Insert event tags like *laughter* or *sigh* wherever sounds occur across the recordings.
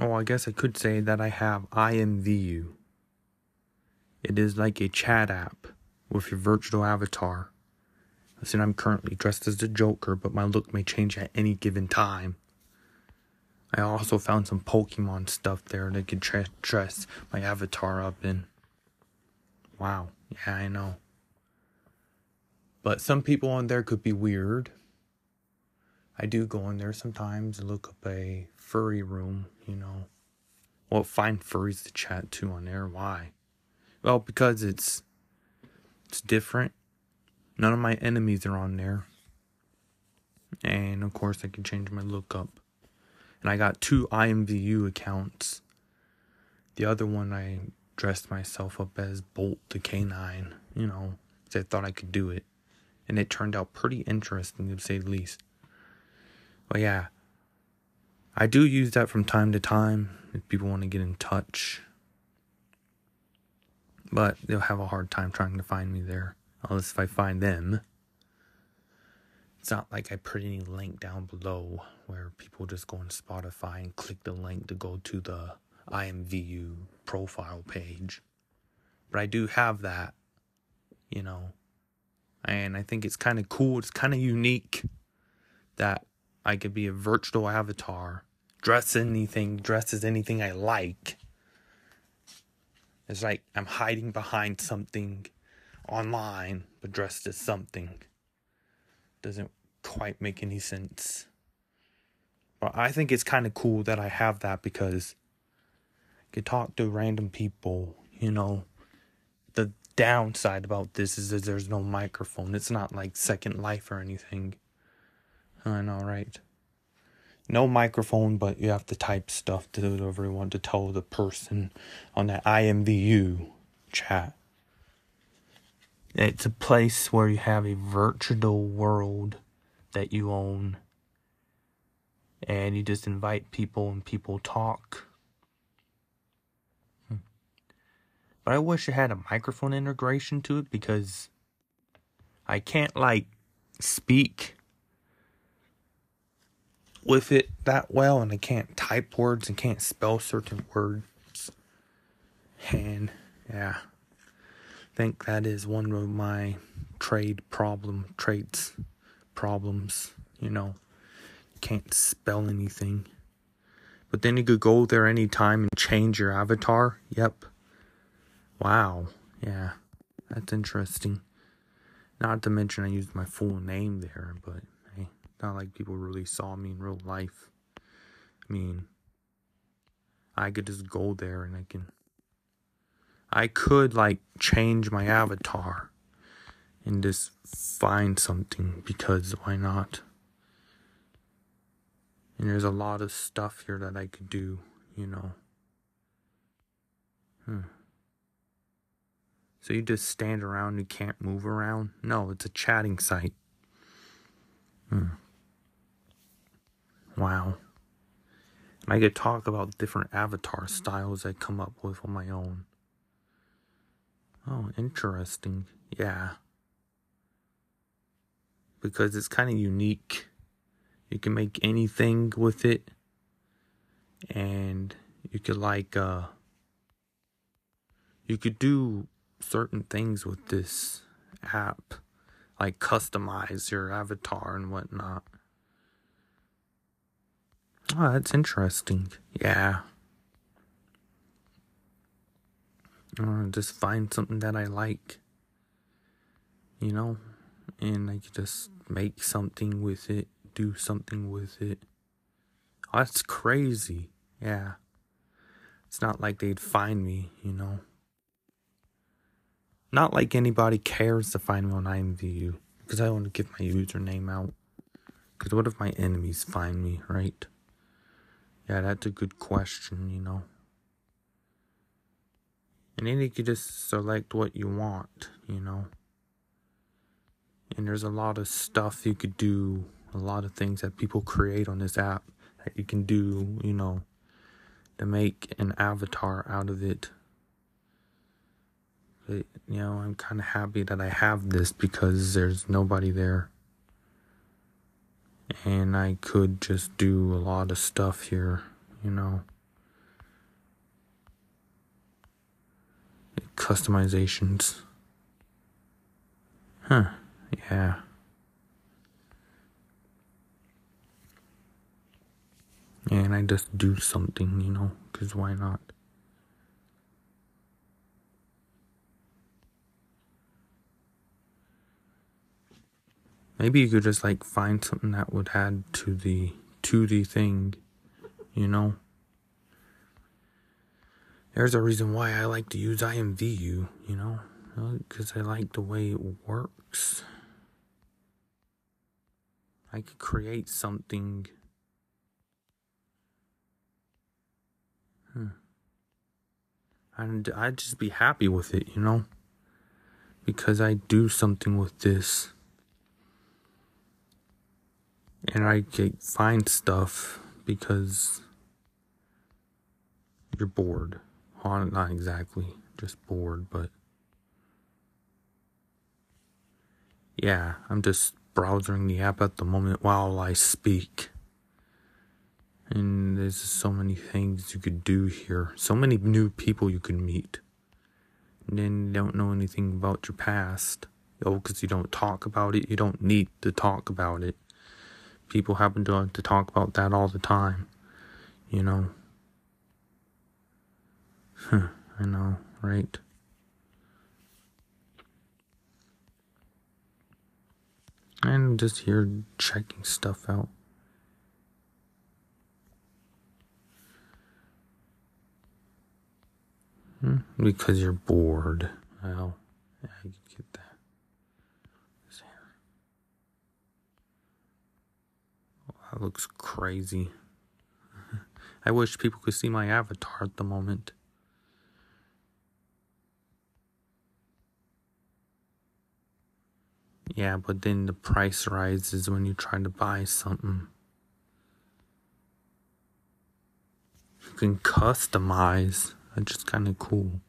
Oh, I guess I could say that I have IMVU. It is like a chat app with your virtual avatar. Listen, I'm currently dressed as the Joker, but my look may change at any given time. I also found some Pokemon stuff there that could tra- dress my avatar up in. Wow, yeah, I know. But some people on there could be weird. I do go in there sometimes and look up a furry room, you know. Well, find furries to chat to on there. Why? Well, because it's it's different. None of my enemies are on there. And of course I can change my look up. And I got two IMVU accounts. The other one I dressed myself up as Bolt the Canine, you know, because I thought I could do it. And it turned out pretty interesting to say the least. But yeah, I do use that from time to time if people want to get in touch. But they'll have a hard time trying to find me there. Unless if I find them. It's not like I put any link down below where people just go on Spotify and click the link to go to the IMVU profile page. But I do have that, you know. And I think it's kind of cool. It's kind of unique that I could be a virtual avatar, dress anything, dress as anything I like. It's like I'm hiding behind something online, but dressed as something. Doesn't quite make any sense. But I think it's kind of cool that I have that because I can talk to random people, you know. The downside about this is that there's no microphone. It's not like Second Life or anything. I know, right? No microphone, but you have to type stuff to everyone to tell the person on that IMVU chat. It's a place where you have a virtual world that you own. And you just invite people and people talk. Hmm. But I wish it had a microphone integration to it because I can't like speak with it that well and I can't type words and can't spell certain words. And yeah I think that is one of my trade problem traits problems you know. Can't spell anything. But then you could go there anytime and change your avatar. Yep. Wow. Yeah. That's interesting. Not to mention i used my full name there but not like people really saw me in real life i mean i could just go there and i can I could like change my avatar and just find something because why not? And there's a lot of stuff here that I could do, you know. Hmm. So you just stand around and can't move around? No, it's a chatting site. Hmm. Wow. And I could talk about different avatar styles I come up with on my own. Oh, interesting. Yeah. Because it's kind of unique. You can make anything with it. And you could like uh you could do certain things with this app. Like customize your avatar and whatnot. Oh, that's interesting. Yeah. uh, just find something that I like, you know, and I could just make something with it, do something with it. Oh, that's crazy. Yeah. It's not like they'd find me, you know. Not like anybody cares to find me on IMVU because I want to give my username out. Because what if my enemies find me, right? Yeah, that's a good question, you know. And then you could just select what you want, you know. And there's a lot of stuff you could do, a lot of things that people create on this app that you can do, you know, to make an avatar out of it. But, you know, I'm kind of happy that I have this because there's nobody there and I could just do a lot of stuff here, you know. Customizations. Huh, yeah. And I just do something, you know, because why not? Maybe you could just like find something that would add to the to the thing, you know. There's a reason why I like to use IMVU, you know, because I like the way it works. I could create something. Hmm. And I'd just be happy with it, you know? Because I do something with this and I can find stuff because you're bored. Not exactly, just bored, but yeah, I'm just browsing the app at the moment while I speak. And there's so many things you could do here. So many new people you could meet. And then you don't know anything about your past. Oh, because you don't talk about it. You don't need to talk about it people happen to to talk about that all the time. You know. I know, right? And just here checking stuff out. Hmm? Because you're bored. Well, yeah, you get that. That looks crazy. *laughs* I wish people could see my avatar at the moment. Yeah, but then the price rises when you try to buy something. You can customize. That's just kind of cool.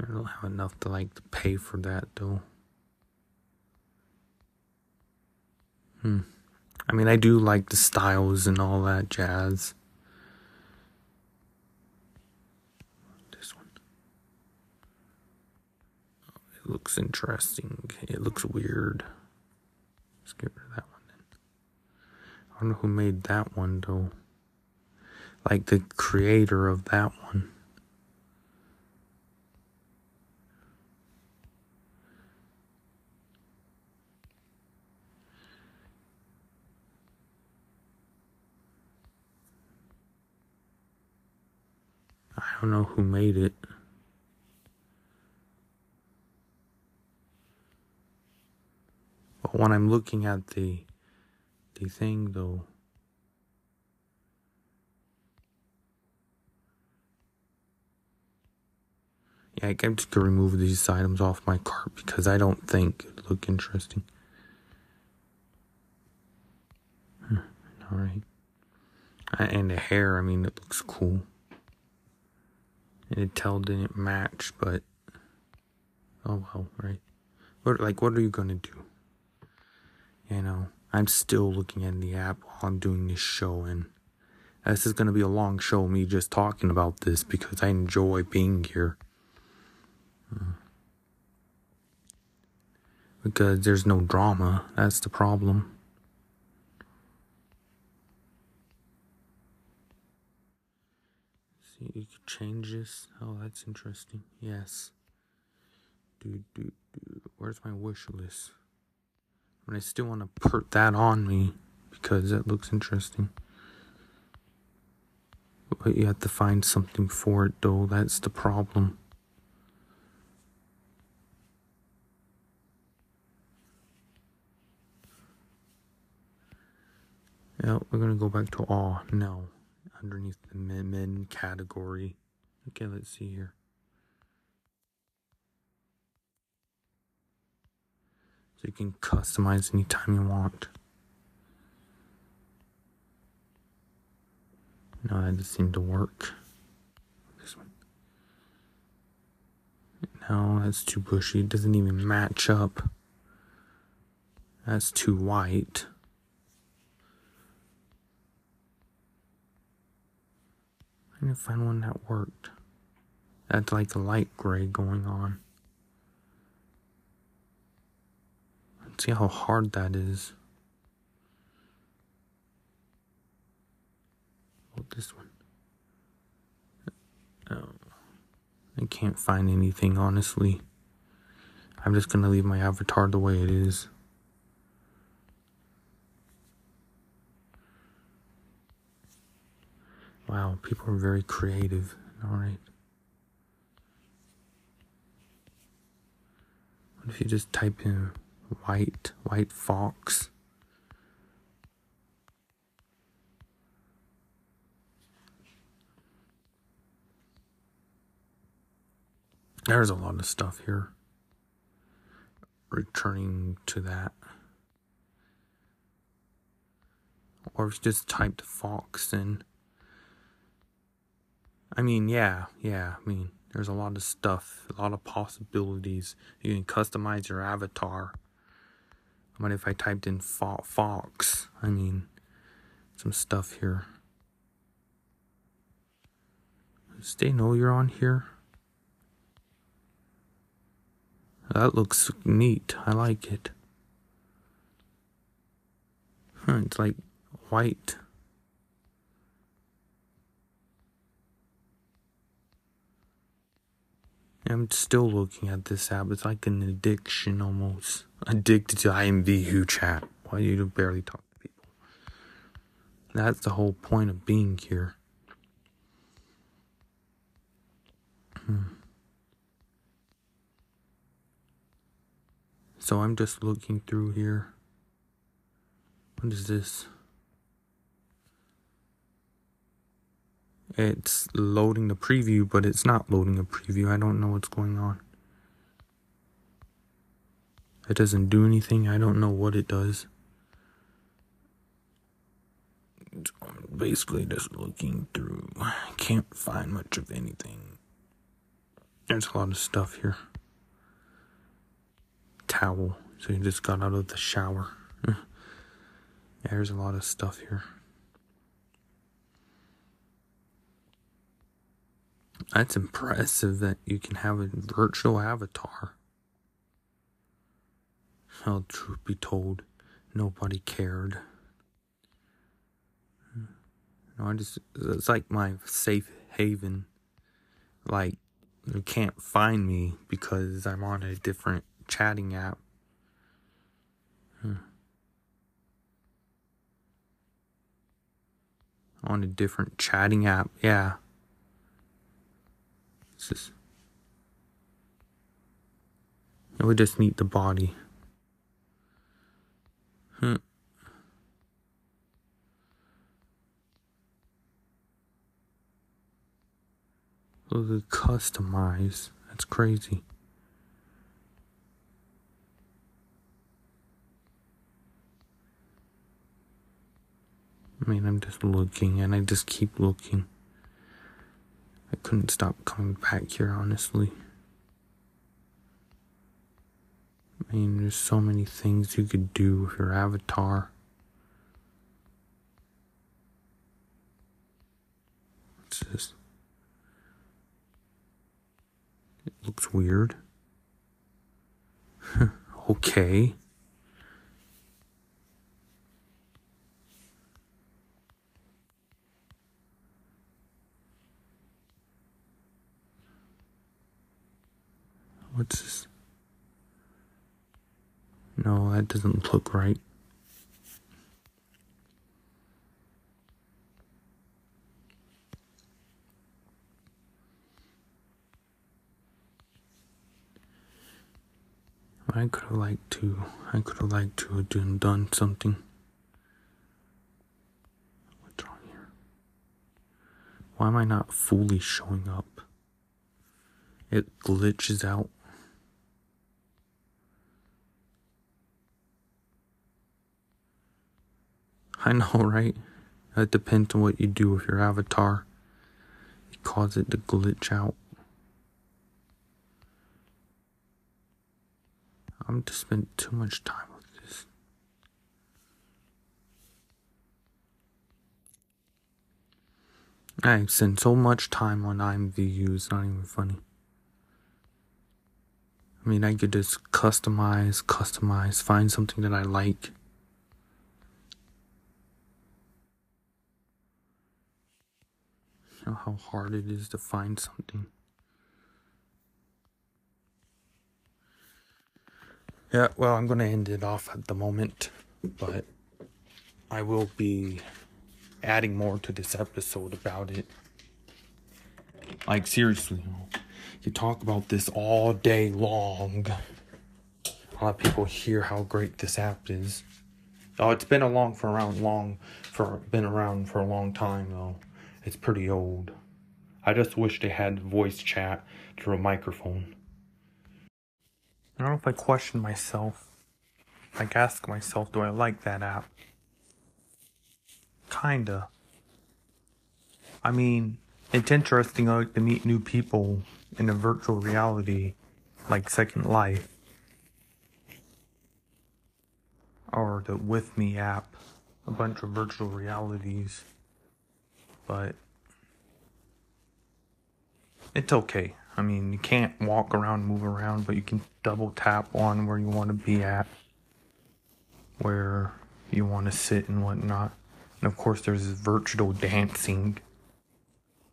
I don't have enough to like to pay for that though. Hmm. I mean, I do like the styles and all that jazz. This one. It looks interesting. It looks weird. Let's get rid of that one then. I don't know who made that one though. Like the creator of that one. Don't know who made it. But when I'm looking at the the thing though Yeah, I'm just gonna remove these items off my cart because I don't think it look interesting. Hmm, Alright. Uh, and the hair, I mean, it looks cool. And tail didn't match, but oh well, right? What like what are you gonna do? You know, I'm still looking at the app while I'm doing this show, and this is gonna be a long show. Me just talking about this because I enjoy being here. Uh, because there's no drama. That's the problem. you could change this. Oh, that's interesting. Yes. Dude, dude, dude. Where's my wish list? I still want to put that on me because that looks interesting. But you have to find something for it, though. That's the problem. Yeah, we're gonna go back to awe. No underneath the men men category. Okay, let's see here. So you can customize anytime you want. No, that doesn't seem to work. This one. No, that's too bushy. It doesn't even match up. That's too white. Trying to find one that worked. That's like a light gray going on. Let's see how hard that is. Oh, this one. Oh, I can't find anything, honestly. I'm just gonna leave my avatar the way it is. Wow, people are very creative. All right. What if you just type in white, white fox? There's a lot of stuff here. Returning to that. Or if you just typed fox in. I mean, yeah, yeah. I mean, there's a lot of stuff, a lot of possibilities. You can customize your avatar. What if I typed in fo- Fox? I mean, some stuff here. Does they know you're on here? That looks neat. I like it. Huh, it's like white. I'm still looking at this app. It's like an addiction almost. Addicted to IMVU chat. Why do you barely talk to people? That's the whole point of being here. Hmm. So I'm just looking through here. What is this? It's loading the preview, but it's not loading a preview. I don't know what's going on. It doesn't do anything. I don't know what it does. I'm basically just looking through. I can't find much of anything. There's a lot of stuff here. Towel. So you just got out of the shower. *laughs* There's a lot of stuff here. That's impressive that you can have a virtual avatar. Well, truth be told, nobody cared. No, I just, it's like my safe haven. Like, you can't find me because I'm on a different chatting app. Hmm. On a different chatting app, yeah. This and we just need the body. Hmm. Look at customize. That's crazy. I mean, I'm just looking and I just keep looking. I couldn't stop coming back here, honestly. I mean, there's so many things you could do with your avatar. What's this? It looks weird. *laughs* okay. What's this? No, that doesn't look right. I could have liked to. I could have liked to have done, done something. What's wrong here? Why am I not fully showing up? It glitches out. I know, *laughs* right? That depends on what you do with your avatar. You cause it to glitch out. I'm to spend too much time with this. I spend so much time on IMVU, it's not even funny. I mean, I could just customize, customize, find something that I like. Know how hard it is to find something. Yeah, well, I'm going to end it off at the moment, but I will be adding more to this episode about it. Like, seriously, you talk about this all day long. A lot of people hear how great this app is. Oh, it's been along for around long for been around for a long time though. It's pretty old. I just wish they had voice chat through a microphone. I don't know if I question myself. Like ask myself, do I like that app? Kinda. I mean, it's interesting like, to meet new people in a virtual reality like Second Life or the With Me app, a bunch of virtual realities, but it's okay. I mean, you can't walk around, move around, but you can double tap on where you want to be at, where you want to sit and whatnot. And of course, there's virtual dancing.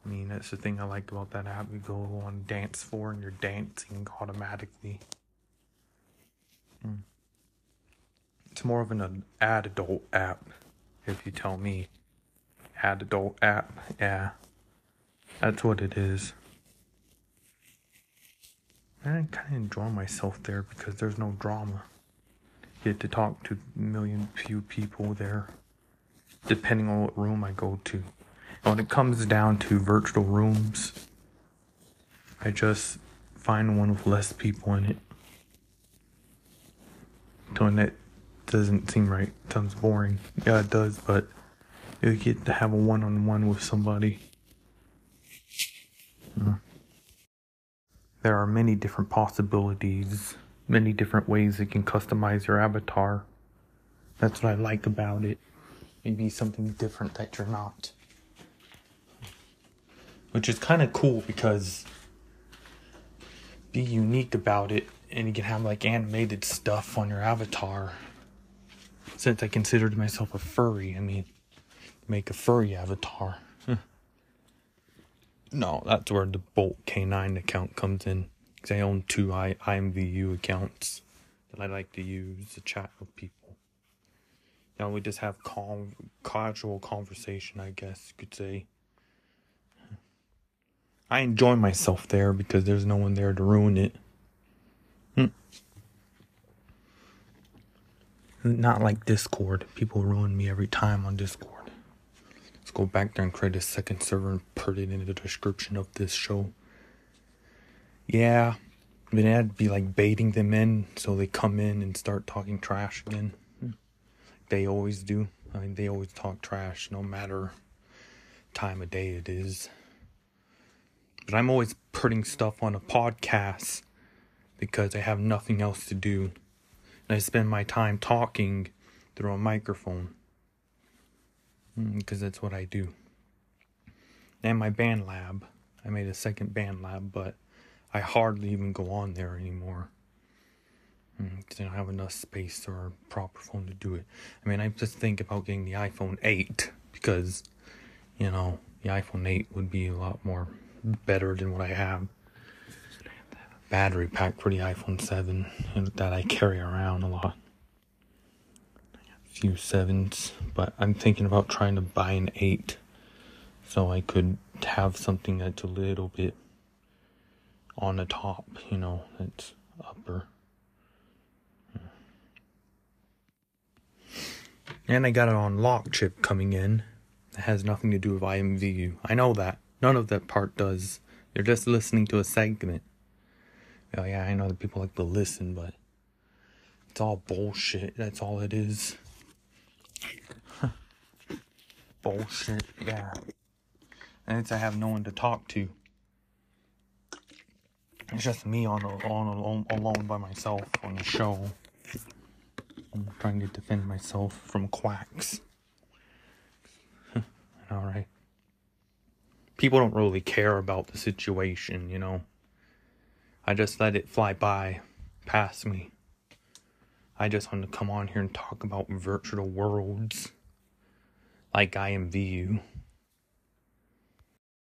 I mean, that's the thing I like about that app. You go on dance floor and you're dancing automatically. Mm. It's more of an ad adult app, if you tell me. Ad adult app, yeah. That's what it is. I kind of enjoy myself there because there's no drama. You get to talk to a million few people there, depending on what room I go to. And when it comes down to virtual rooms, I just find one with less people in it. Doing that doesn't seem right. Sounds boring. Yeah, it does, but you get to have a one on one with somebody. Hmm there are many different possibilities, many different ways you can customize your avatar. That's what I like about it. Maybe something different that you're not. Which is kind of cool because be unique about it and you can have like animated stuff on your avatar. Since I considered myself a furry, I mean, make a furry avatar. No, that's where the Bolt K9 account comes in. Because I own two I- IMVU accounts that I like to use to chat with people. Know, we just have casual conversation, I guess you could say. I enjoy myself there because there's no one there to ruin it. Hmm. Not like Discord. People ruin me every time on Discord. Let's go back there and create a second server and put it in the description of this show. Yeah, I mean, that'd be like baiting them in so they come in and start talking trash again. They always do. I mean, they always talk trash no matter time of day it is. But I'm always putting stuff on a podcast because I have nothing else to do. And I spend my time talking through a microphone because mm, that's what I do. And my BandLab. I made a second BandLab, but I hardly even go on there anymore. Because mm, I don't have enough space or a proper phone to do it. I mean, I just think about getting the iPhone 8 because, you know, the iPhone 8 would be a lot more better than what I have. Battery pack for the iPhone 7 that I carry around a lot few sevens, but I'm thinking about trying to buy an eight so I could have something that's a little bit on the top, you know, that's upper. And I got it on lock chip coming in. It has nothing to do with IMVU. I know that. None of that part does. You're just listening to a segment. Oh yeah, I know that people like to listen, but it's all bullshit. That's all it is. Bullshit, yeah. And it's I have no one to talk to. It's just me on a, on alone, alone by myself on the show. I'm trying to defend myself from quacks. *laughs* All right. people don't really care about the situation, you know. I just let it fly by past me. I just wanted to come on here and talk about virtual worlds like IMVU.